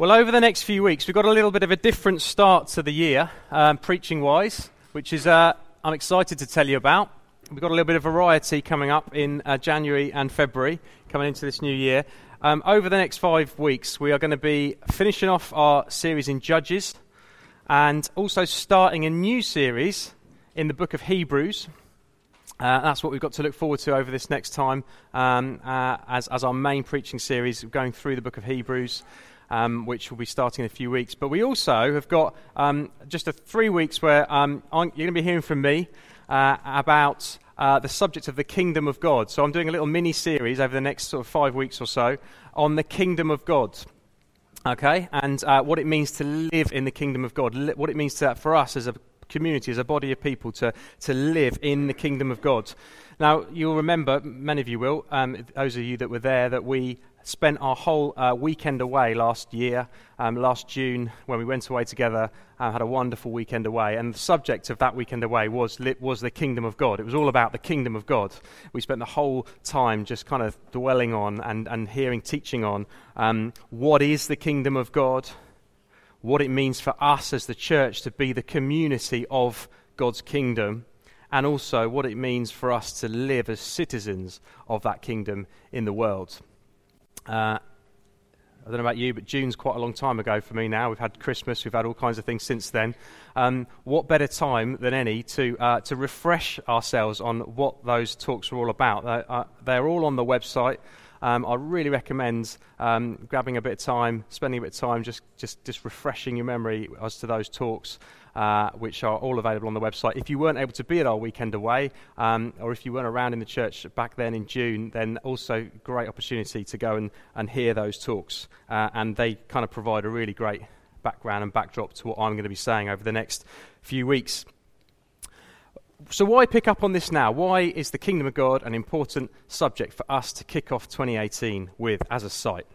Well, over the next few weeks, we've got a little bit of a different start to the year, um, preaching wise, which is uh, I'm excited to tell you about. We've got a little bit of variety coming up in uh, January and February, coming into this new year. Um, over the next five weeks, we are going to be finishing off our series in Judges and also starting a new series in the book of Hebrews. Uh, that's what we've got to look forward to over this next time um, uh, as, as our main preaching series, going through the book of Hebrews um, which will be starting in a few weeks. But we also have got um, just a three weeks where um, you're going to be hearing from me uh, about uh, the subject of the kingdom of God. So I'm doing a little mini series over the next sort of five weeks or so on the kingdom of God. Okay, and uh, what it means to live in the kingdom of God, what it means to, for us as a community, as a body of people, to, to live in the kingdom of God. Now, you'll remember, many of you will, um, those of you that were there, that we spent our whole uh, weekend away last year, um, last June, when we went away together, uh, had a wonderful weekend away. And the subject of that weekend away was, was the kingdom of God. It was all about the kingdom of God. We spent the whole time just kind of dwelling on and, and hearing teaching on um, what is the kingdom of God, what it means for us as the church to be the community of God's kingdom and also what it means for us to live as citizens of that kingdom in the world. Uh, I don't know about you, but June's quite a long time ago for me now. We've had Christmas, we've had all kinds of things since then. Um, what better time than any to, uh, to refresh ourselves on what those talks were all about? Uh, uh, they're all on the website. Um, I really recommend um, grabbing a bit of time, spending a bit of time, just, just, just refreshing your memory as to those talks uh, which are all available on the website. If you weren't able to be at our weekend away, um, or if you weren't around in the church back then in June, then also great opportunity to go and, and hear those talks. Uh, and they kind of provide a really great background and backdrop to what I'm going to be saying over the next few weeks. So, why pick up on this now? Why is the kingdom of God an important subject for us to kick off 2018 with as a site?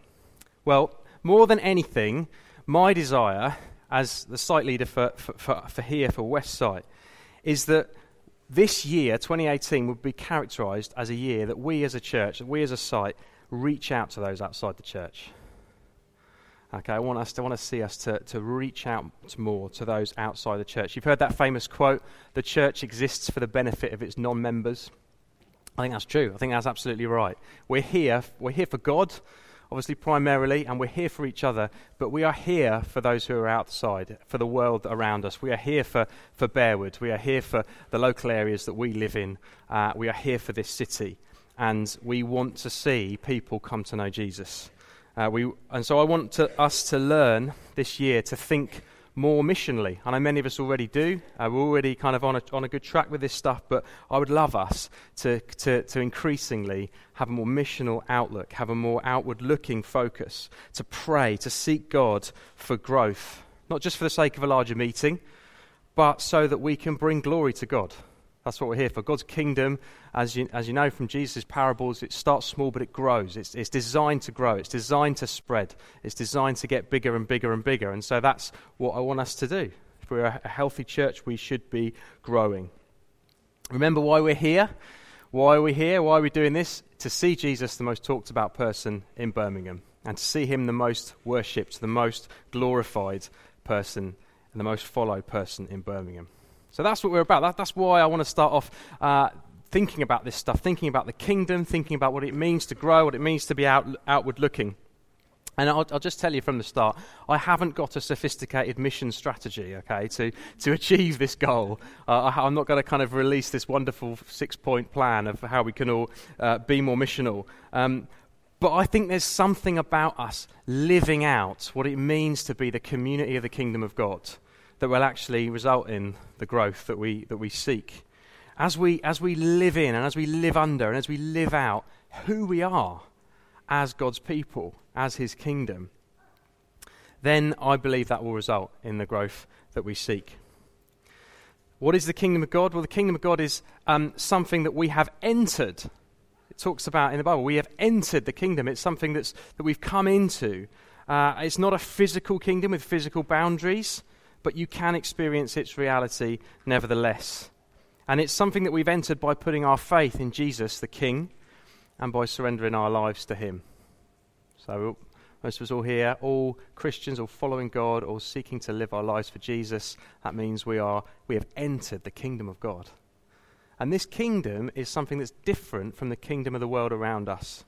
Well, more than anything, my desire as the site leader for, for, for, for here for West Site is that this year, 2018, would be characterized as a year that we as a church, that we as a site, reach out to those outside the church. Okay, I want us to want to see us to, to reach out more to those outside the church. You've heard that famous quote, the church exists for the benefit of its non-members. I think that's true. I think that's absolutely right. We're here, we're here for God, obviously primarily, and we're here for each other, but we are here for those who are outside, for the world around us. We are here for, for Bearwood. We are here for the local areas that we live in. Uh, we are here for this city, and we want to see people come to know Jesus. Uh, we, and so I want to, us to learn this year to think more missionally. I know many of us already do. Uh, we're already kind of on a, on a good track with this stuff, but I would love us to, to, to increasingly have a more missional outlook, have a more outward looking focus, to pray, to seek God for growth, not just for the sake of a larger meeting, but so that we can bring glory to God. That's what we're here for. God's kingdom, as you, as you know from Jesus' parables, it starts small but it grows. It's, it's designed to grow, it's designed to spread, it's designed to get bigger and bigger and bigger. And so that's what I want us to do. If we're a healthy church, we should be growing. Remember why we're here? Why are we here? Why are we doing this? To see Jesus, the most talked about person in Birmingham, and to see him the most worshipped, the most glorified person, and the most followed person in Birmingham. So that's what we're about. That, that's why I want to start off uh, thinking about this stuff, thinking about the kingdom, thinking about what it means to grow, what it means to be out, outward looking. And I'll, I'll, just tell you from the start, I haven't got a sophisticated mission strategy, okay, to, to achieve this goal. Uh, I, am not going to kind of release this wonderful six point plan of how we can all uh, be more missional. Um, but I think there's something about us living out what it means to be the community of the kingdom of God that will actually result in the growth that we, that we seek. As we, as we live in and as we live under and as we live out who we are as God's people, as His kingdom, then I believe that will result in the growth that we seek. What is the kingdom of God? Well, the kingdom of God is um, something that we have entered. It talks about in the Bible, we have entered the kingdom. It's something that's, that we've come into. Uh, it's not a physical kingdom with physical boundaries but you can experience its reality nevertheless. And it's something that we've entered by putting our faith in Jesus, the King, and by surrendering our lives to Him. So most of us all here, all Christians, all following God, all seeking to live our lives for Jesus. That means we, are, we have entered the kingdom of God. And this kingdom is something that's different from the kingdom of the world around us.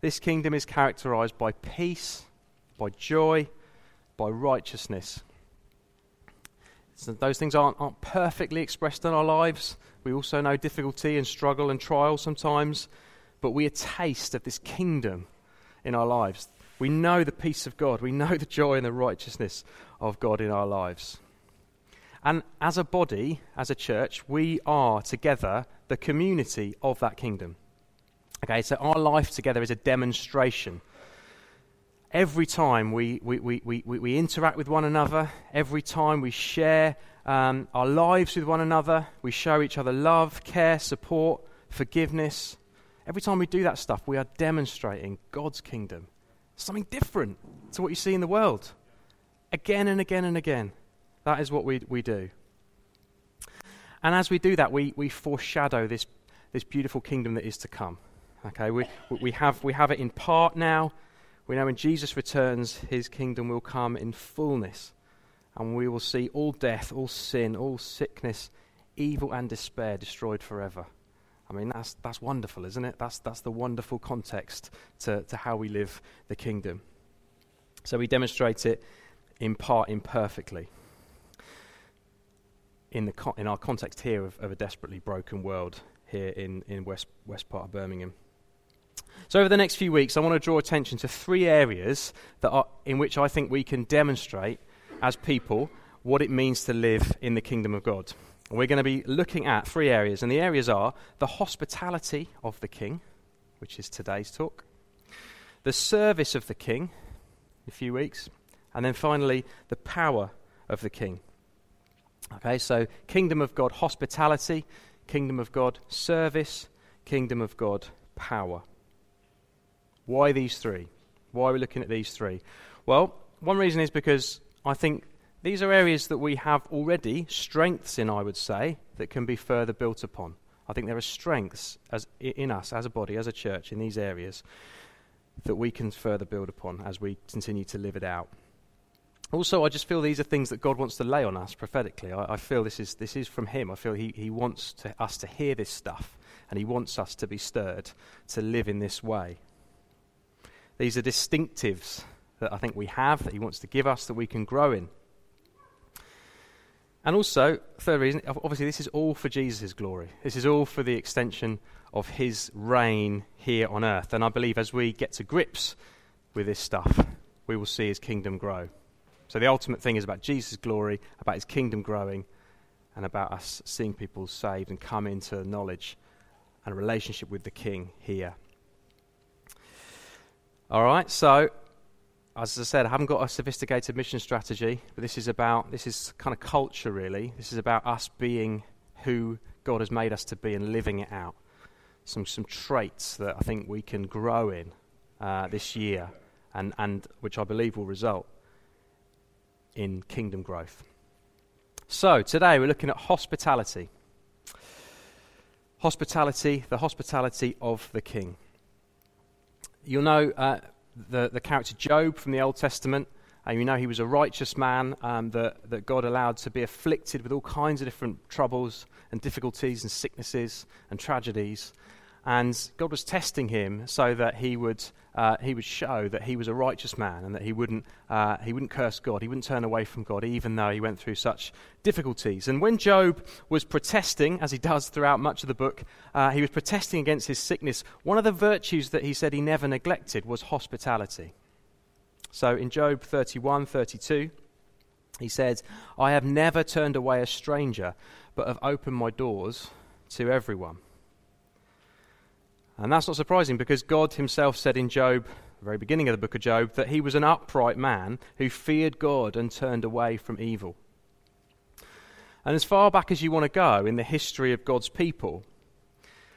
This kingdom is characterized by peace, by joy, by righteousness. So those things aren't, aren't perfectly expressed in our lives. We also know difficulty and struggle and trial sometimes, but we a taste of this kingdom in our lives. We know the peace of God. We know the joy and the righteousness of God in our lives. And as a body, as a church, we are together the community of that kingdom. Okay, so our life together is a demonstration. Every time we, we, we, we, we interact with one another, every time we share um, our lives with one another, we show each other love, care, support, forgiveness. Every time we do that stuff, we are demonstrating God's kingdom. Something different to what you see in the world. Again and again and again. That is what we, we do. And as we do that, we, we foreshadow this, this beautiful kingdom that is to come. Okay, we, we, have, we have it in part now. We know when Jesus returns, his kingdom will come in fullness. And we will see all death, all sin, all sickness, evil, and despair destroyed forever. I mean, that's, that's wonderful, isn't it? That's, that's the wonderful context to, to how we live the kingdom. So we demonstrate it in part imperfectly in, the co- in our context here of, of, a desperately broken world here in, in west, west part of Birmingham. So, over the next few weeks, I want to draw attention to three areas that are, in which I think we can demonstrate as people what it means to live in the kingdom of God. And we're going to be looking at three areas, and the areas are the hospitality of the king, which is today's talk, the service of the king, in a few weeks, and then finally, the power of the king. Okay, so kingdom of God hospitality, kingdom of God service, kingdom of God power. Why these three? Why are we looking at these three? Well, one reason is because I think these are areas that we have already strengths in, I would say, that can be further built upon. I think there are strengths as, in us as a body, as a church, in these areas that we can further build upon as we continue to live it out. Also, I just feel these are things that God wants to lay on us prophetically. I, I feel this is, this is from Him. I feel He, he wants to, us to hear this stuff, and He wants us to be stirred to live in this way. These are distinctives that I think we have, that He wants to give us, that we can grow in. And also, third reason, obviously, this is all for Jesus' glory. This is all for the extension of His reign here on earth. And I believe as we get to grips with this stuff, we will see His kingdom grow. So the ultimate thing is about Jesus' glory, about his kingdom growing, and about us seeing people saved and come into knowledge and relationship with the King here. All right, so as I said, I haven't got a sophisticated mission strategy, but this is about this is kind of culture really. This is about us being who God has made us to be and living it out. Some some traits that I think we can grow in uh, this year, and and which I believe will result in kingdom growth. So, today we're looking at hospitality. Hospitality, the hospitality of the king. You'll know uh, the, the character Job from the Old Testament. And you know he was a righteous man um, that, that God allowed to be afflicted with all kinds of different troubles and difficulties and sicknesses and tragedies. And God was testing him so that he would, uh, he would show that he was a righteous man and that he wouldn't, uh, he wouldn't curse God. He wouldn't turn away from God, even though he went through such difficulties. And when Job was protesting, as he does throughout much of the book, uh, he was protesting against his sickness. One of the virtues that he said he never neglected was hospitality. So in Job 31 32, he said, I have never turned away a stranger, but have opened my doors to everyone. And that's not surprising because God himself said in Job, the very beginning of the book of Job, that he was an upright man who feared God and turned away from evil. And as far back as you want to go in the history of God's people,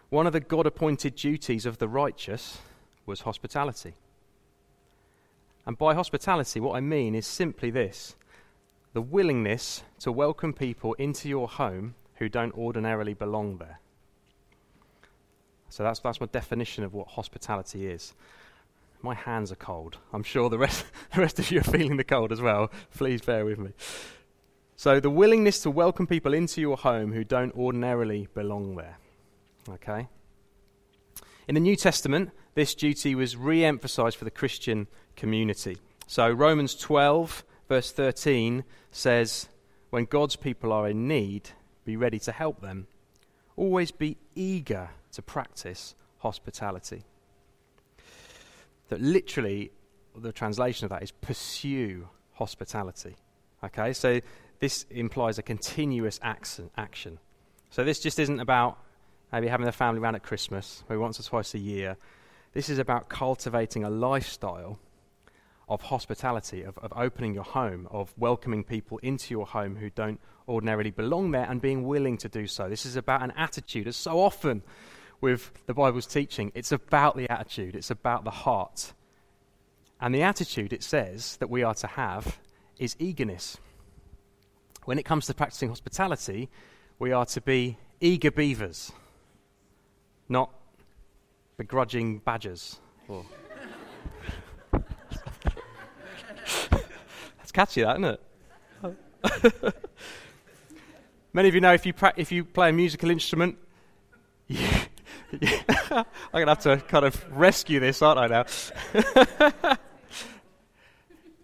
one of the God appointed duties of the righteous was hospitality. And by hospitality, what I mean is simply this the willingness to welcome people into your home who don't ordinarily belong there. So that's, that's my definition of what hospitality is. My hands are cold. I'm sure the rest, the rest of you are feeling the cold as well. Please bear with me. So, the willingness to welcome people into your home who don't ordinarily belong there. Okay? In the New Testament, this duty was re emphasized for the Christian community. So, Romans 12, verse 13 says, When God's people are in need, be ready to help them. Always be eager to practice hospitality. That literally, the translation of that is pursue hospitality. Okay, so this implies a continuous action. So this just isn't about maybe having a family around at Christmas, maybe once or twice a year. This is about cultivating a lifestyle of hospitality, of, of opening your home, of welcoming people into your home who don't ordinarily belong there and being willing to do so. This is about an attitude, as so often with the Bible's teaching, it's about the attitude, it's about the heart. And the attitude, it says, that we are to have is eagerness. When it comes to practicing hospitality, we are to be eager beavers, not begrudging badgers. That's catchy, that, isn't it? Many of you know if you, pra- if you play a musical instrument, I'm going to have to kind of rescue this, aren't I now?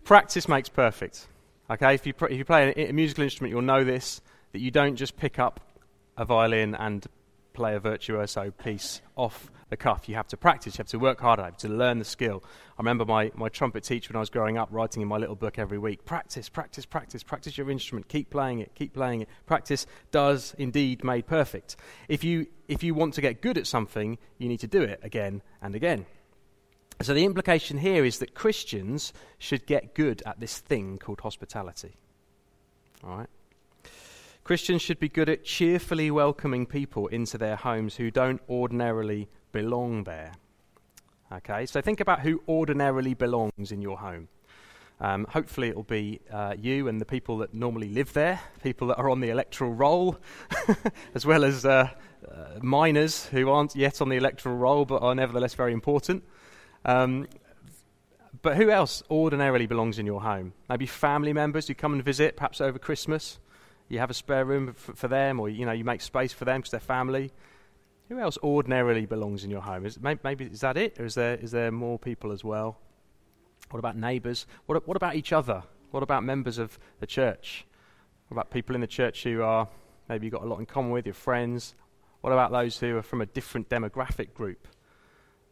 Practice makes perfect. Okay, if you, pr- if you play a, a musical instrument, you'll know this that you don't just pick up a violin and play a virtuoso piece off the cuff. You have to practice, you have to work hard you have to learn the skill. I remember my, my trumpet teacher when I was growing up writing in my little book every week practice, practice, practice, practice your instrument, keep playing it, keep playing it. Practice does indeed make perfect. If you, if you want to get good at something, you need to do it again and again. So the implication here is that Christians should get good at this thing called hospitality. All right? Christians should be good at cheerfully welcoming people into their homes who don't ordinarily belong there. Okay, so think about who ordinarily belongs in your home. Um, hopefully, it'll be uh, you and the people that normally live there, people that are on the electoral roll, as well as uh, uh, minors who aren't yet on the electoral roll but are nevertheless very important. Um, but who else ordinarily belongs in your home? Maybe family members who come and visit, perhaps over Christmas. You have a spare room for, for them, or you know you make space for them because they're family. Who else ordinarily belongs in your home? Is, maybe, maybe is that it, or is there is there more people as well? What about neighbours? What what about each other? What about members of the church? What about people in the church who are maybe you've got a lot in common with your friends? What about those who are from a different demographic group?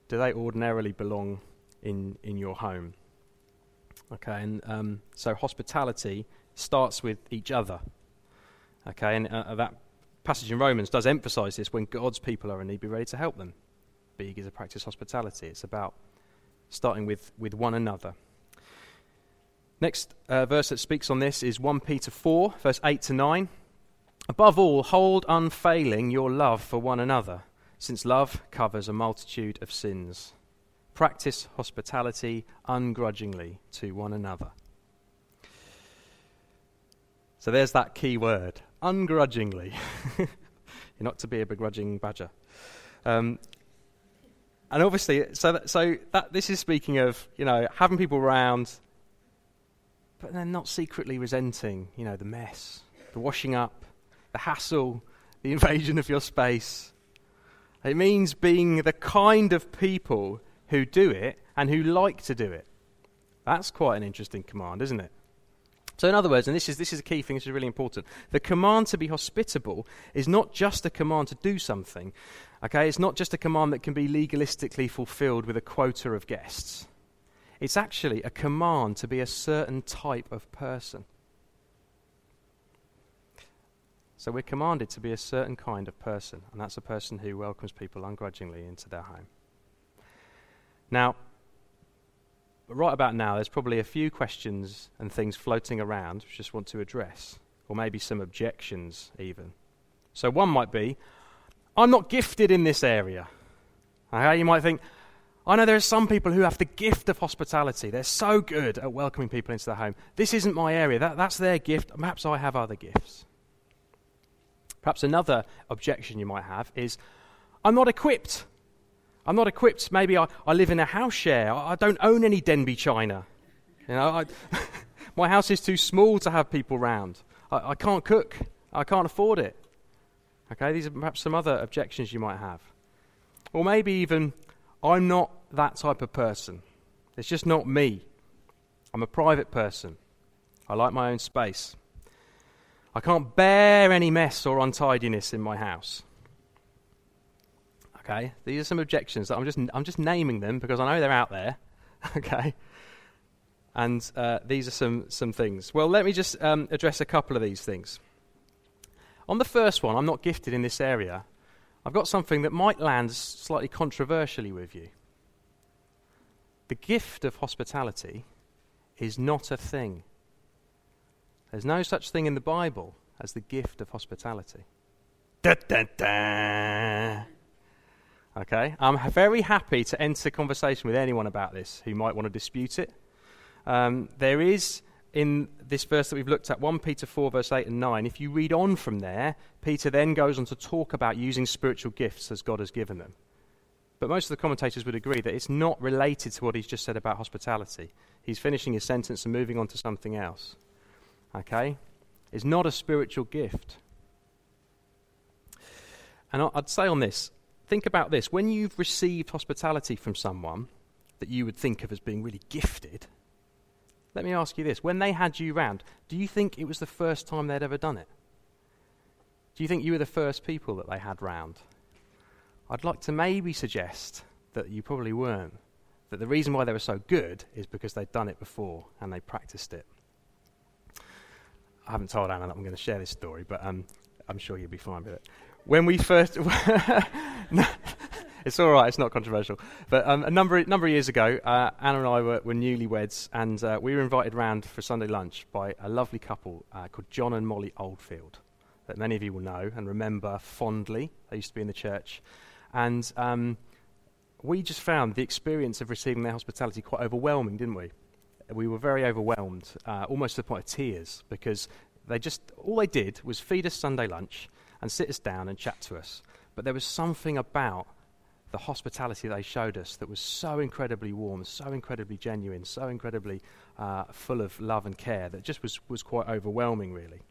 do they ordinarily belong in, in your home? Okay, and um, so hospitality starts with each other. Okay, and uh, that passage in Romans does emphasize this when God's people are in need, be ready to help them. Be eager to practice hospitality. It's about starting with, with one another. Next uh, verse that speaks on this is 1 Peter 4, verse 8 to 9. Above all, hold unfailing your love for one another since love covers a multitude of sins. Practice hospitality ungrudgingly to one another. So there's that key word ungrudgingly. You're not to be a begrudging badger. Um, and obviously, so that, so that this is speaking of you know having people around, but then not secretly resenting you know the mess, the washing up, the hassle, the invasion of your space, it means being the kind of people who do it and who like to do it. That's quite an interesting command, isn't it? So, in other words, and this is, this is a key thing, this is really important, the command to be hospitable is not just a command to do something. Okay, it's not just a command that can be legalistically fulfilled with a quota of guests. It's actually a command to be a certain type of person. So we're commanded to be a certain kind of person, and that's a person who welcomes people ungrudgingly into their home. Now, right about now, there's probably a few questions and things floating around which I just want to address, or maybe some objections even. So one might be, I'm not gifted in this area. Okay, you might think, I know there are some people who have the gift of hospitality. They're so good at welcoming people into their home. This isn't my area. That, that's their gift. Perhaps I have other gifts. Perhaps another objection you might have is I'm not equipped. I'm not equipped. Maybe I, I live in a house share. I, I don't own any Denby china. You know, I, my house is too small to have people round. I, I can't cook. I can't afford it. Okay, these are perhaps some other objections you might have. Or maybe even, I'm not that type of person. It's just not me. I'm a private person. I like my own space. I can't bear any mess or untidiness in my house. Okay, these are some objections that I'm just, I'm just naming them because I know they're out there. okay, and uh, these are some, some things. Well, let me just um, address a couple of these things. On the first one, I'm not gifted in this area. I've got something that might land slightly controversially with you. The gift of hospitality is not a thing. There's no such thing in the Bible as the gift of hospitality. Da, da, da. Okay, I'm very happy to enter conversation with anyone about this who might want to dispute it. Um, there is in this verse that we've looked at, 1 Peter 4, verse 8 and 9, if you read on from there, Peter then goes on to talk about using spiritual gifts as God has given them. But most of the commentators would agree that it's not related to what he's just said about hospitality. He's finishing his sentence and moving on to something else. Okay? It's not a spiritual gift. And I'd say on this, think about this. When you've received hospitality from someone that you would think of as being really gifted, let me ask you this. When they had you round, do you think it was the first time they'd ever done it? Do you think you were the first people that they had round? I'd like to maybe suggest that you probably weren't. That the reason why they were so good is because they'd done it before and they practiced it. I haven't told Anna that I'm going to share this story, but um, I'm sure you'll be fine with it. When we first. it's all right. It's not controversial. But um, a number number of years ago, uh, Anna and I were, were newlyweds, and uh, we were invited round for Sunday lunch by a lovely couple uh, called John and Molly Oldfield, that many of you will know and remember fondly. They used to be in the church, and um, we just found the experience of receiving their hospitality quite overwhelming, didn't we? We were very overwhelmed, uh, almost to the point of tears, because they just all they did was feed us Sunday lunch and sit us down and chat to us. But there was something about the hospitality they showed us that was so incredibly warm, so incredibly genuine, so incredibly uh, full of love and care that just was, was quite overwhelming, really.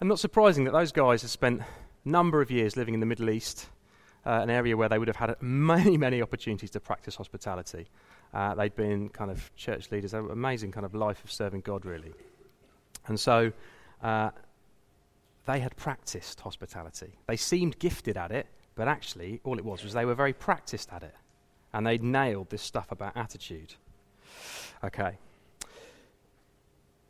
And not surprising that those guys had spent a number of years living in the Middle East, uh, an area where they would have had many, many opportunities to practice hospitality. Uh, they'd been kind of church leaders, amazing kind of life of serving God, really. And so uh, they had practiced hospitality. They seemed gifted at it, but actually, all it was was they were very practiced at it. And they'd nailed this stuff about attitude. Okay.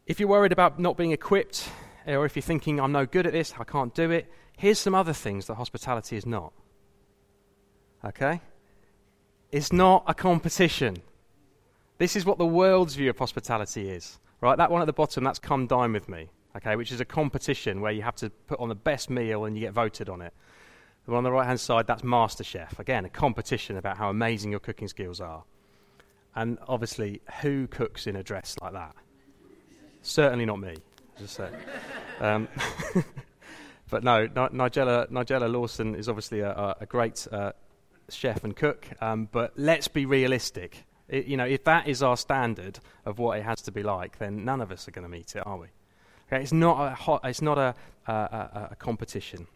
If you're worried about not being equipped, or if you're thinking, I'm no good at this, I can't do it, here's some other things that hospitality is not. Okay? It's not a competition. This is what the world's view of hospitality is. Right? That one at the bottom, that's come dine with me. Okay? Which is a competition where you have to put on the best meal and you get voted on it. The one on the right hand side, that's MasterChef. Again, a competition about how amazing your cooking skills are. And obviously, who cooks in a dress like that? Certainly not me, just say. Um, but no, Nigella, Nigella Lawson is obviously a, a great uh, chef and cook. Um, but let's be realistic. It, you know, if that is our standard of what it has to be like, then none of us are going to meet it, are we? Okay, it's not a, hot, it's not a, a, a, a competition.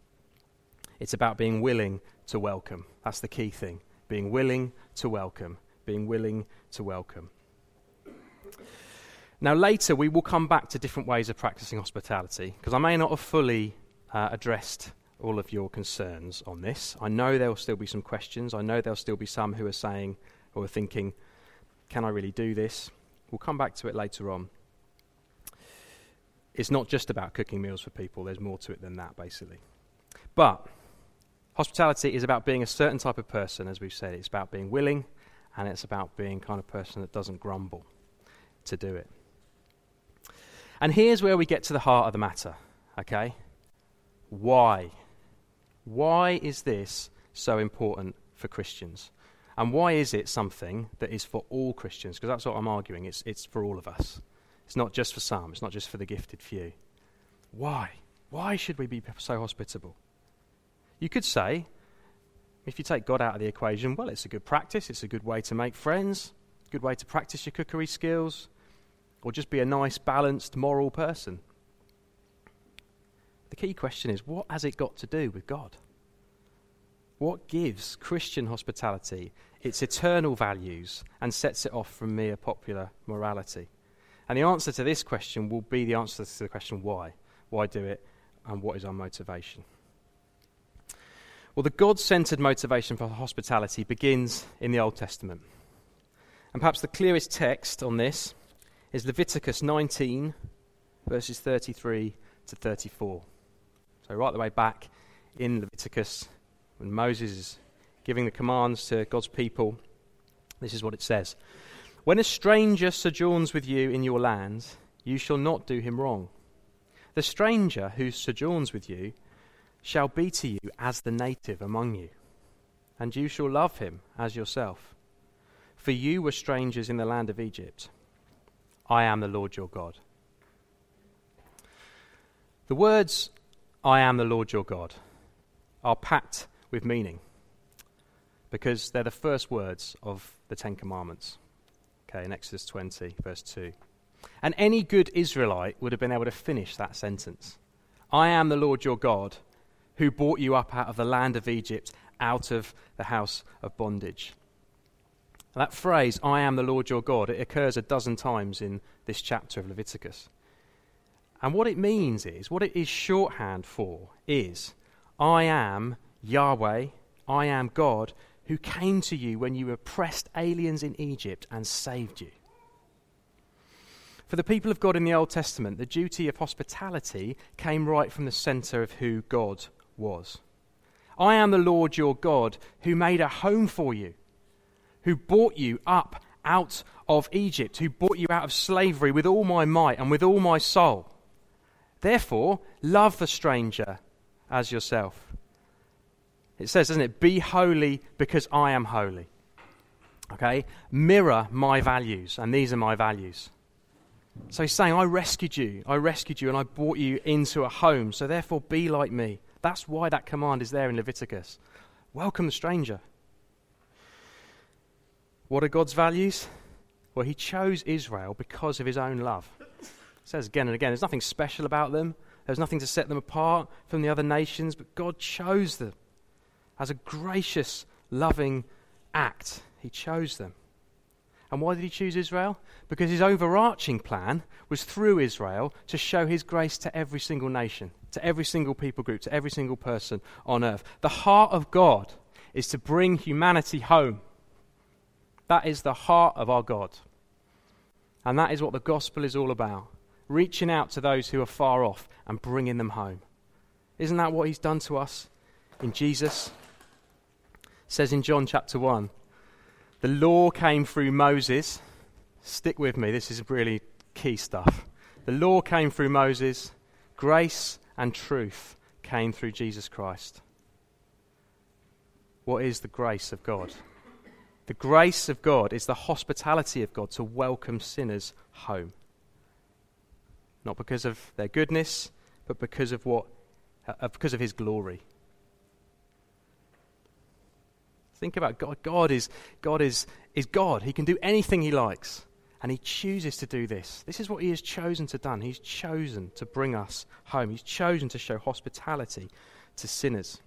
It's about being willing to welcome. That's the key thing. Being willing to welcome. Being willing to welcome. Now, later we will come back to different ways of practicing hospitality because I may not have fully uh, addressed all of your concerns on this. I know there will still be some questions. I know there'll still be some who are saying or are thinking, can I really do this? We'll come back to it later on. It's not just about cooking meals for people, there's more to it than that, basically. But Hospitality is about being a certain type of person, as we've said. It's about being willing, and it's about being kind of person that doesn't grumble to do it. And here's where we get to the heart of the matter, okay? Why? Why is this so important for Christians? And why is it something that is for all Christians? Because that's what I'm arguing. It's, it's for all of us. It's not just for some, it's not just for the gifted few. Why? Why should we be so hospitable? You could say, If you take God out of the equation, well, it's a good practice. It's a good way to make friends, good way to practice your cookery skills, or just be a nice, balanced, moral person. The key question is what has it got to do with God? What gives Christian hospitality its eternal values and sets it off from mere popular morality? And the answer to this question will be the answer to the question why. Why do it? And what is our motivation? Well, the God centered motivation for hospitality begins in the Old Testament. And perhaps the clearest text on this is Leviticus 19, verses 33 to 34. So, right the way back in Leviticus, when Moses is giving the commands to God's people, this is what it says When a stranger sojourns with you in your land, you shall not do him wrong. The stranger who sojourns with you shall be to you as the native among you, and you shall love him as yourself. For you were strangers in the land of Egypt. I am the Lord your God. The words, I am the Lord your God, are packed with meaning because they're the first words of the Ten Commandments. Okay, in Exodus 20, verse 2. And any good Israelite would have been able to finish that sentence I am the Lord your God who brought you up out of the land of Egypt, out of the house of bondage. That phrase, I am the Lord your God, it occurs a dozen times in this chapter of Leviticus. And what it means is, what it is shorthand for is, I am Yahweh, I am God, who came to you when you oppressed aliens in Egypt and saved you. For the people of God in the Old Testament, the duty of hospitality came right from the center of who God was. I am the Lord your God who made a home for you, who brought you up out of Egypt, who brought you out of slavery with all my might and with all my soul. Therefore, love the stranger as yourself. It says, doesn't it? Be holy because I am holy. Okay? Mirror my values, and these are my values. So he's saying, I rescued you. I rescued you, and I brought you into a home. So therefore, be like me. That's why that command is there in Leviticus. Welcome the stranger. What are God's values? Well, He chose Israel because of His own love. It says again and again, there's nothing special about them, there's nothing to set them apart from the other nations, but God chose them as a gracious, loving act. He chose them. And why did he choose Israel? Because his overarching plan was through Israel to show his grace to every single nation, to every single people group, to every single person on earth. The heart of God is to bring humanity home. That is the heart of our God. And that is what the gospel is all about reaching out to those who are far off and bringing them home. Isn't that what he's done to us in Jesus? Says in John chapter 1 the law came through Moses. Stick with me, this is really key stuff. The law came through Moses, grace and truth came through Jesus Christ. What is the grace of God? The grace of God is the hospitality of God to welcome sinners home. Not because of their goodness, but because of what uh, because of his glory. Think about God. God is, God is, is God. He can do anything he likes. And he chooses to do this. This is what he has chosen to do. He's chosen to bring us home. He's chosen to show hospitality to sinners.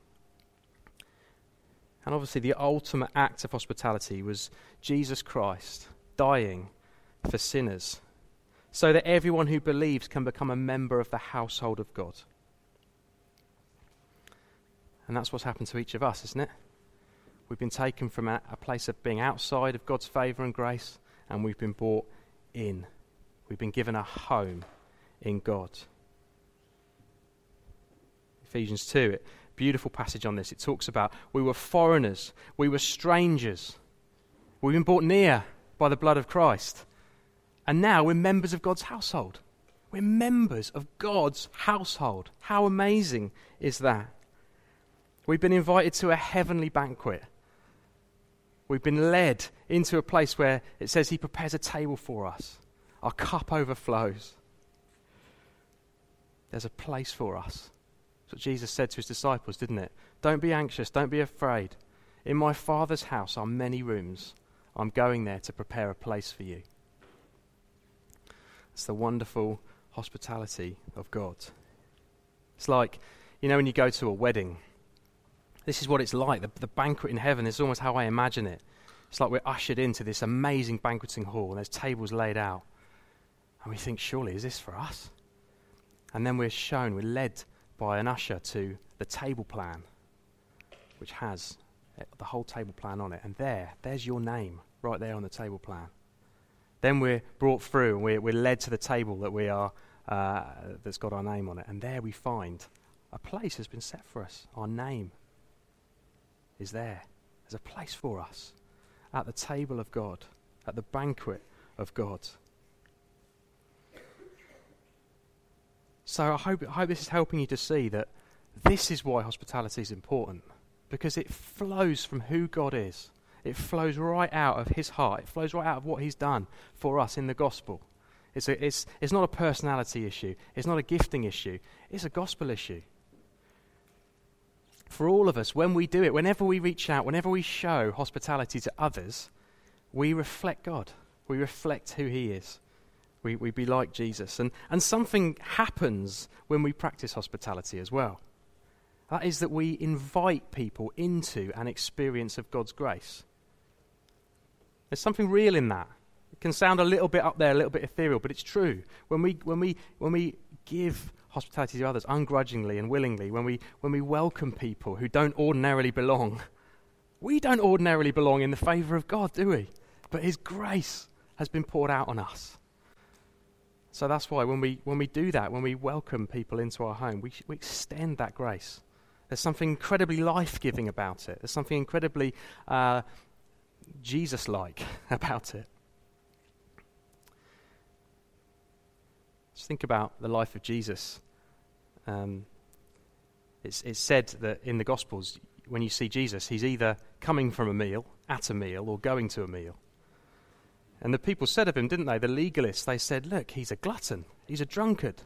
And obviously, the ultimate act of hospitality was Jesus Christ dying for sinners so that everyone who believes can become a member of the household of God. And that's what's happened to each of us, isn't it? We've been taken from a, a place of being outside of God's favour and grace, and we've been brought in. We've been given a home in God. Ephesians 2, beautiful passage on this. It talks about we were foreigners, we were strangers. We've been brought near by the blood of Christ. And now we're members of God's household. We're members of God's household. How amazing is that? We've been invited to a heavenly banquet. We've been led into a place where it says He prepares a table for us. Our cup overflows. There's a place for us. That's what Jesus said to His disciples, didn't it? Don't be anxious. Don't be afraid. In my Father's house are many rooms. I'm going there to prepare a place for you. It's the wonderful hospitality of God. It's like, you know, when you go to a wedding, this is what it's like. The, the banquet in heaven is almost how I imagine it. It's like we're ushered into this amazing banqueting hall, and there's tables laid out. And we think, surely, is this for us? And then we're shown, we're led by an usher to the table plan, which has the whole table plan on it. And there, there's your name right there on the table plan. Then we're brought through and we're, we're led to the table that we are, uh, that's got our name on it. And there we find a place has been set for us. Our name is there. There's a place for us at the table of God, at the banquet of God. So I hope, I hope this is helping you to see that this is why hospitality is important, because it flows from who God is. It flows right out of his heart. It flows right out of what he's done for us in the gospel. It's, a, it's, it's not a personality issue. It's not a gifting issue. It's a gospel issue. For all of us, when we do it, whenever we reach out, whenever we show hospitality to others, we reflect God. We reflect who he is. We, we be like Jesus. And, and something happens when we practice hospitality as well. That is that we invite people into an experience of God's grace. There's something real in that. It can sound a little bit up there, a little bit ethereal, but it's true. When we, when we, when we give hospitality to others ungrudgingly and willingly, when we, when we welcome people who don't ordinarily belong, we don't ordinarily belong in the favour of God, do we? But His grace has been poured out on us. So that's why when we, when we do that, when we welcome people into our home, we, we extend that grace. There's something incredibly life giving about it. There's something incredibly uh, Jesus like about it. Just think about the life of Jesus. Um, it's, it's said that in the Gospels, when you see Jesus, he's either coming from a meal, at a meal, or going to a meal. And the people said of him, didn't they? The legalists, they said, Look, he's a glutton, he's a drunkard.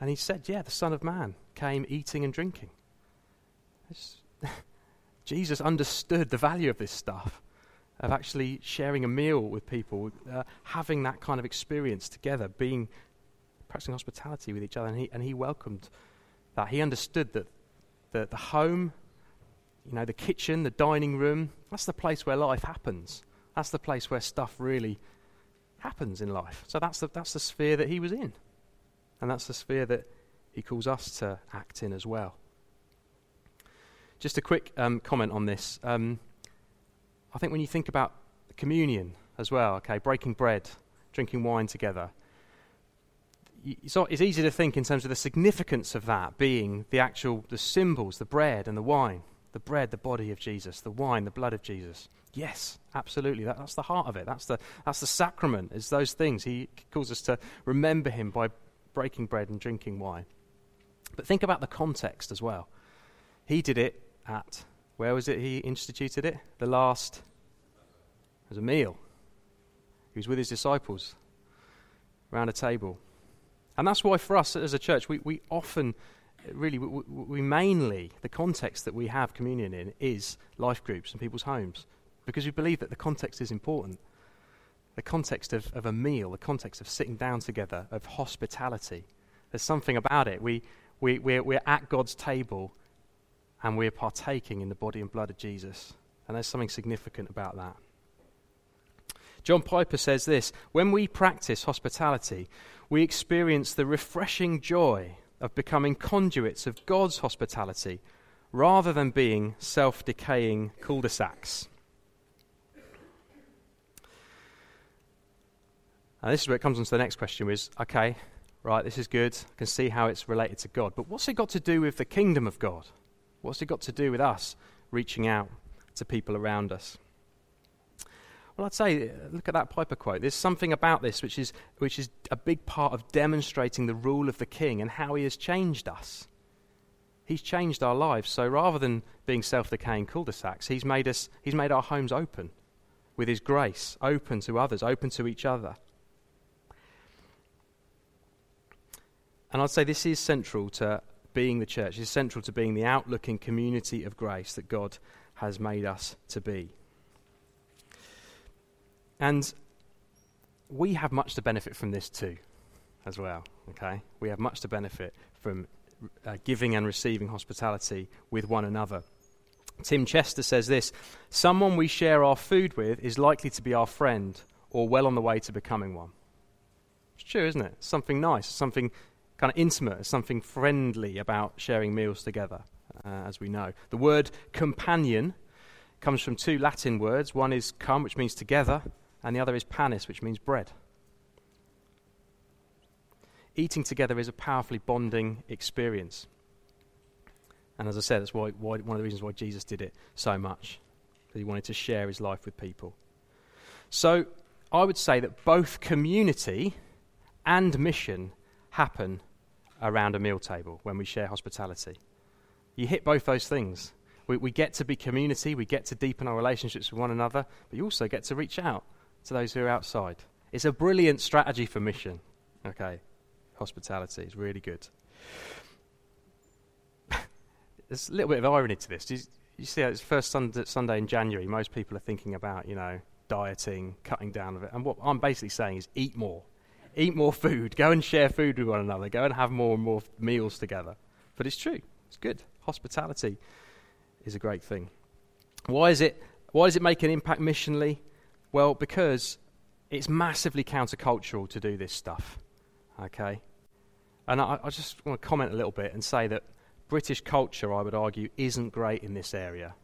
And he said, Yeah, the Son of Man came eating and drinking. Jesus understood the value of this stuff, of actually sharing a meal with people, uh, having that kind of experience together, being practicing hospitality with each other, and he, and he welcomed that. He understood that the, the home, you know, the kitchen, the dining room, that's the place where life happens. That's the place where stuff really happens in life. So that's the, that's the sphere that he was in. And that's the sphere that he calls us to act in as well. Just a quick um, comment on this. Um, I think when you think about communion as well, okay, breaking bread, drinking wine together, it's, it's easy to think in terms of the significance of that being the actual the symbols, the bread and the wine. The bread, the body of Jesus, the wine, the blood of Jesus. Yes, absolutely. That, that's the heart of it. That's the, that's the sacrament, is those things. He calls us to remember him by breaking bread and drinking wine. But think about the context as well. He did it at, where was it he instituted it? The last, it was a meal. He was with his disciples around a table. And that's why for us as a church, we, we often, really, we, we mainly, the context that we have communion in is life groups and people's homes. Because we believe that the context is important. The context of, of a meal, the context of sitting down together, of hospitality. There's something about it. We, we, we're, we're at God's table and we're partaking in the body and blood of Jesus. And there's something significant about that. John Piper says this When we practice hospitality, we experience the refreshing joy of becoming conduits of God's hospitality rather than being self decaying cul de sacs. And this is where it comes on to the next question is okay, right, this is good. I can see how it's related to God. But what's it got to do with the kingdom of God? What's it got to do with us reaching out to people around us? Well, I'd say, uh, look at that Piper quote. There's something about this which is, which is a big part of demonstrating the rule of the king and how he has changed us. He's changed our lives. So rather than being self decaying cul de sacs, he's made, us, he's made our homes open with his grace, open to others, open to each other. And I'd say this is central to being the church, is central to being the outlooking community of grace that God has made us to be. And we have much to benefit from this too, as well. Okay? We have much to benefit from uh, giving and receiving hospitality with one another. Tim Chester says this Someone we share our food with is likely to be our friend or well on the way to becoming one. It's true, isn't it? Something nice, something kind of intimate, something friendly about sharing meals together, uh, as we know. The word companion comes from two Latin words. One is come, which means together, and the other is panis, which means bread. Eating together is a powerfully bonding experience. And as I said, that's why, why, one of the reasons why Jesus did it so much. Because he wanted to share his life with people. So I would say that both community and mission happen around a meal table when we share hospitality. You hit both those things. We, we get to be community, we get to deepen our relationships with one another, but you also get to reach out to those who are outside. It's a brilliant strategy for mission. Okay, hospitality is really good. There's a little bit of irony to this. You, you see, it's first Sunday, in January. Most people are thinking about, you know, dieting, cutting down of it. And what I'm basically saying is eat more. Eat more food. Go and share food with one another. Go and have more and more meals together. But it's true. It's good. Hospitality is a great thing. Why is it why does it make an impact missionally? Well, because it's massively countercultural to do this stuff. Okay? And I, I just want to comment a little bit and say that British culture, I would argue, isn't great in this area.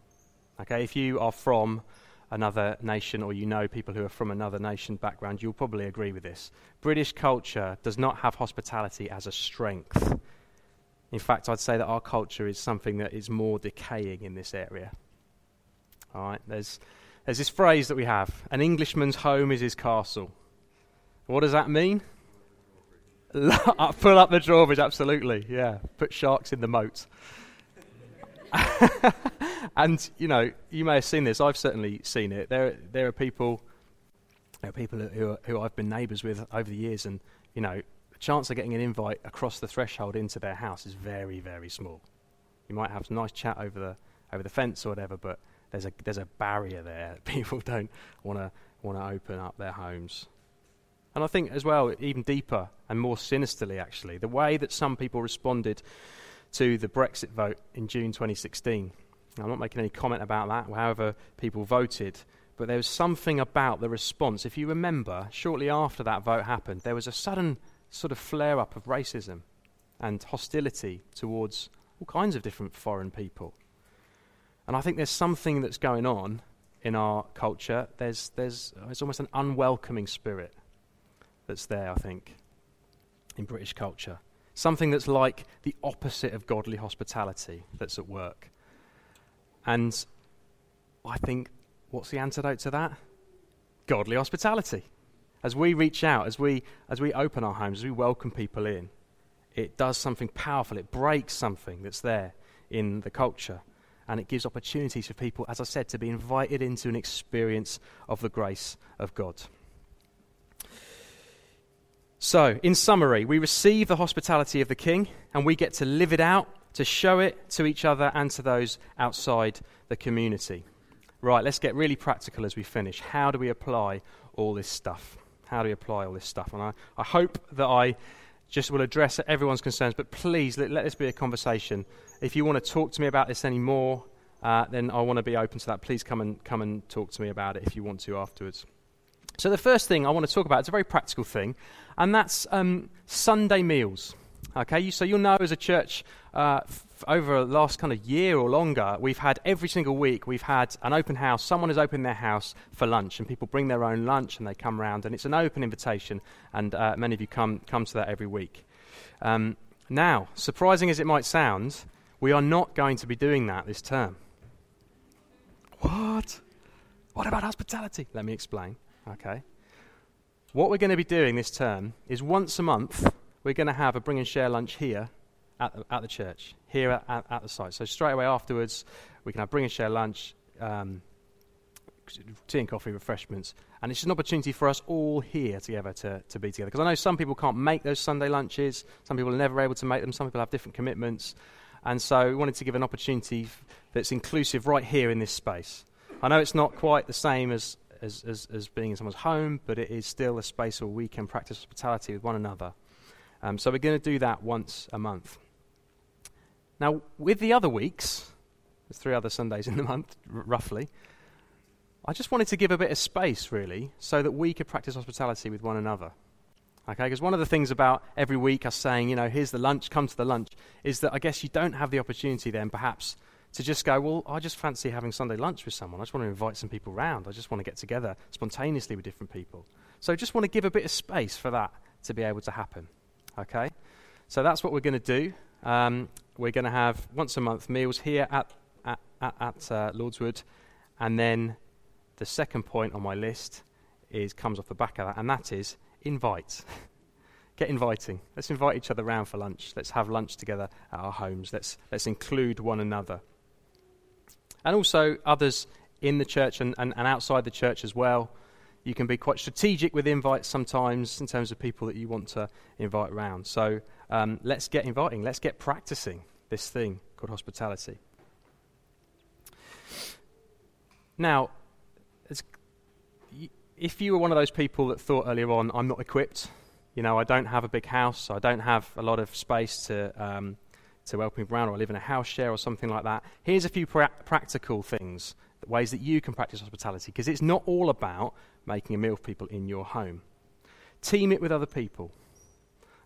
Okay, if you are from another nation or you know people who are from another nation background, you'll probably agree with this. British culture does not have hospitality as a strength. In fact, I'd say that our culture is something that is more decaying in this area. All right, there's, there's this phrase that we have an Englishman's home is his castle. What does that mean? Uh, pull up the drawbridge, absolutely, yeah. Put sharks in the moat. and you know, you may have seen this. I've certainly seen it. There, there are people, there are people who, are, who I've been neighbours with over the years, and you know, the chance of getting an invite across the threshold into their house is very, very small. You might have some nice chat over the over the fence or whatever, but there's a there's a barrier there. People don't want to want to open up their homes. And I think as well, even deeper and more sinisterly, actually, the way that some people responded to the Brexit vote in June 2016. I'm not making any comment about that, however, people voted, but there was something about the response. If you remember, shortly after that vote happened, there was a sudden sort of flare up of racism and hostility towards all kinds of different foreign people. And I think there's something that's going on in our culture. There's, there's, uh, it's almost an unwelcoming spirit that's there, I think, in British culture. Something that's like the opposite of godly hospitality that's at work. And I think, what's the antidote to that? Godly hospitality. As we reach out, as we, as we open our homes, as we welcome people in, it does something powerful. It breaks something that's there in the culture. And it gives opportunities for people, as I said, to be invited into an experience of the grace of God. So, in summary, we receive the hospitality of the King and we get to live it out, to show it to each other and to those outside the community. Right, let's get really practical as we finish. How do we apply all this stuff? How do we apply all this stuff? And I, I hope that I just will address everyone's concerns, but please let, let this be a conversation. If you want to talk to me about this anymore, uh, then I want to be open to that. Please come and, come and talk to me about it if you want to afterwards. So, the first thing I want to talk about is a very practical thing, and that's um, Sunday meals. Okay, so you'll know as a church uh, f- over the last kind of year or longer, we've had every single week, we've had an open house. Someone has opened their house for lunch, and people bring their own lunch and they come round, and it's an open invitation, and uh, many of you come, come to that every week. Um, now, surprising as it might sound, we are not going to be doing that this term. What? What about hospitality? Let me explain. Okay. What we're going to be doing this term is once a month, we're going to have a bring and share lunch here at the, at the church, here at, at, the site. So straight away afterwards, we can have bring and share lunch, um, tea and coffee, refreshments. And it's an opportunity for us all here together to, to be together. Because I know some people can't make those Sunday lunches, some people are never able to make them, some people have different commitments. And so we wanted to give an opportunity f- that's inclusive right here in this space. I know it's not quite the same as, as, as, as being in someone's home, but it is still a space where we can practice hospitality with one another. Um, so we're going to do that once a month. Now, with the other weeks, there's three other Sundays in the month, r- roughly. I just wanted to give a bit of space, really, so that we could practice hospitality with one another. Okay, because one of the things about every week us saying, you know, here's the lunch, come to the lunch, is that I guess you don't have the opportunity then perhaps to just go, well, I just fancy having Sunday lunch with someone. I just want to invite some people round. I just want to get together spontaneously with different people. So I just want to give a bit of space for that to be able to happen. Okay? So that's what we're going to do. Um, we're going to have once a month meals here at, at, at, at uh, Lordswood, and then the second point on my list is comes off the back of that, and that is invite. Get inviting. Let's invite each other round for lunch. Let's have lunch together at our homes. Let's, let's include one another. And also others in the church and, and, and outside the church as well. You can be quite strategic with invites sometimes in terms of people that you want to invite around. So um, let's get inviting. Let's get practicing this thing called hospitality. Now, if you were one of those people that thought earlier on, I'm not equipped, you know, I don't have a big house, I don't have a lot of space to, um, to help me around, or I live in a house share or something like that, here's a few pra- practical things, ways that you can practice hospitality, because it's not all about making a meal for people in your home. Team it with other people.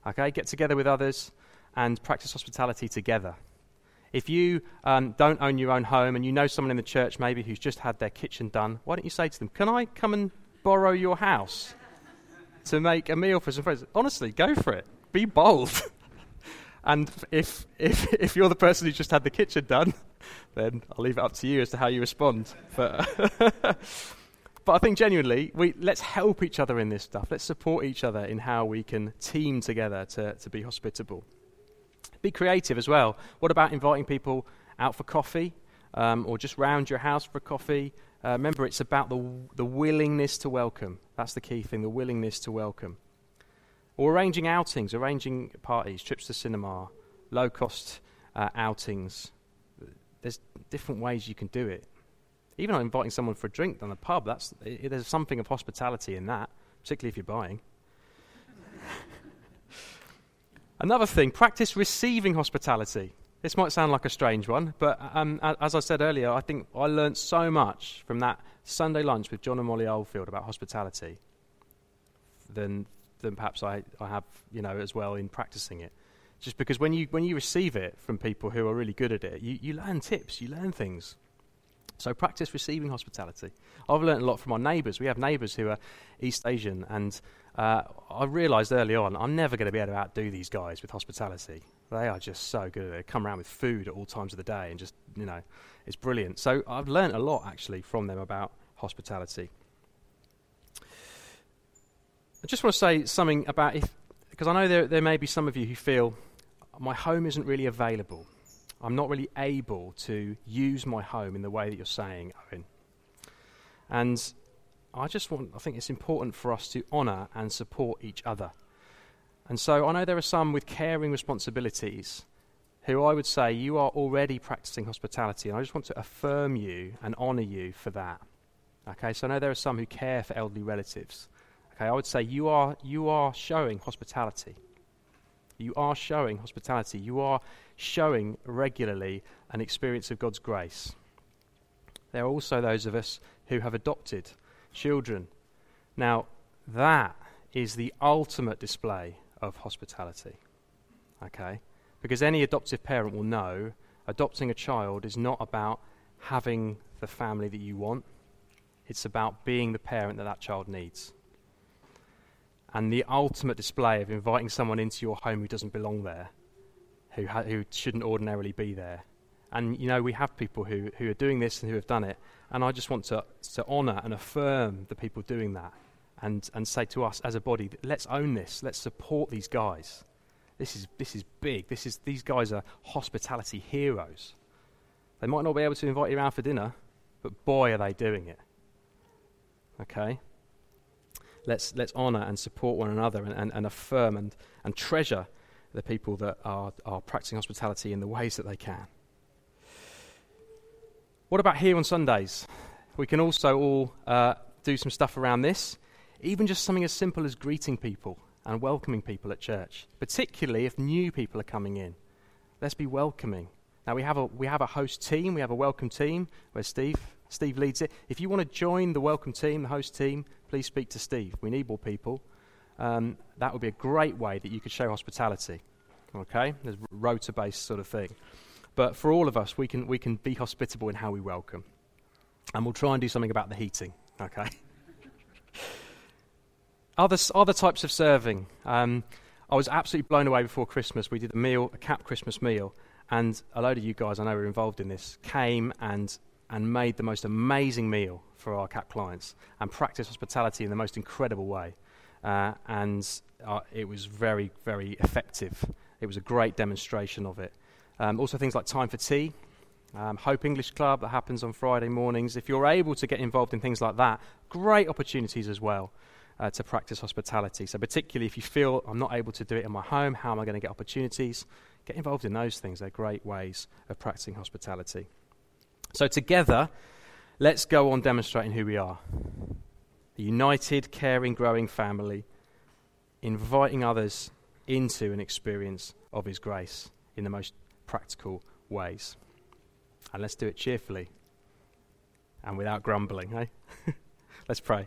Okay, get together with others and practice hospitality together. If you um, don't own your own home and you know someone in the church maybe who's just had their kitchen done, why don't you say to them, Can I come and borrow your house to make a meal for some friends? Honestly, go for it. Be bold. and if, if, if you're the person who's just had the kitchen done, then I'll leave it up to you as to how you respond. But, but I think genuinely, we, let's help each other in this stuff. Let's support each other in how we can team together to, to be hospitable. Be creative as well. What about inviting people out for coffee um, or just round your house for coffee? Uh, remember, it's about the, the willingness to welcome. That's the key thing the willingness to welcome. Or arranging outings, arranging parties, trips to cinema, low cost uh, outings. There's different ways you can do it. Even inviting someone for a drink down the pub, that's, it, there's something of hospitality in that, particularly if you're buying. Another thing, practice receiving hospitality. This might sound like a strange one, but um, as I said earlier, I think I learned so much from that Sunday lunch with John and Molly Oldfield about hospitality than, than perhaps I, I have, you know, as well in practicing it. Just because when you, when you receive it from people who are really good at it, you, you learn tips, you learn things. So practice receiving hospitality. I've learned a lot from our neighbours. We have neighbours who are East Asian, and uh, I realised early on I'm never going to be able to outdo these guys with hospitality. They are just so good. They come around with food at all times of the day, and just you know, it's brilliant. So I've learned a lot actually from them about hospitality. I just want to say something about if, because I know there there may be some of you who feel my home isn't really available. I'm not really able to use my home in the way that you're saying, Owen. And I just want, I think it's important for us to honour and support each other. And so I know there are some with caring responsibilities who I would say you are already practicing hospitality, and I just want to affirm you and honour you for that. Okay, so I know there are some who care for elderly relatives. Okay, I would say you are, you are showing hospitality. You are showing hospitality. You are showing regularly an experience of God's grace. There are also those of us who have adopted children. Now, that is the ultimate display of hospitality. Okay? Because any adoptive parent will know adopting a child is not about having the family that you want, it's about being the parent that that child needs. And the ultimate display of inviting someone into your home who doesn't belong there, who, ha- who shouldn't ordinarily be there. And, you know, we have people who, who are doing this and who have done it. And I just want to, to honour and affirm the people doing that and, and say to us as a body, let's own this. Let's support these guys. This is, this is big. This is, these guys are hospitality heroes. They might not be able to invite you around for dinner, but boy, are they doing it. Okay? Let's, let's honour and support one another and, and, and affirm and, and treasure the people that are, are practicing hospitality in the ways that they can. What about here on Sundays? We can also all uh, do some stuff around this, even just something as simple as greeting people and welcoming people at church, particularly if new people are coming in. Let's be welcoming. Now we have a we have a host team, we have a welcome team where Steve Steve leads it. If you want to join the welcome team, the host team, please speak to Steve. We need more people. Um, that would be a great way that you could show hospitality. Okay, there's rota-based sort of thing. But for all of us, we can we can be hospitable in how we welcome, and we'll try and do something about the heating. Okay. other other types of serving. Um, I was absolutely blown away before Christmas. We did a meal, a CAP Christmas meal, and a load of you guys I know were involved in this came and and made the most amazing meal for our CAP clients and practiced hospitality in the most incredible way. Uh, and uh, it was very, very effective. It was a great demonstration of it. Um, also, things like Time for Tea, um, Hope English Club that happens on Friday mornings. If you're able to get involved in things like that, great opportunities as well uh, to practice hospitality. So, particularly if you feel I'm not able to do it in my home, how am I going to get opportunities? Get involved in those things. They're great ways of practicing hospitality. So, together, let's go on demonstrating who we are a united, caring, growing family, inviting others into an experience of His grace in the most practical ways. And let's do it cheerfully and without grumbling, eh? let's pray.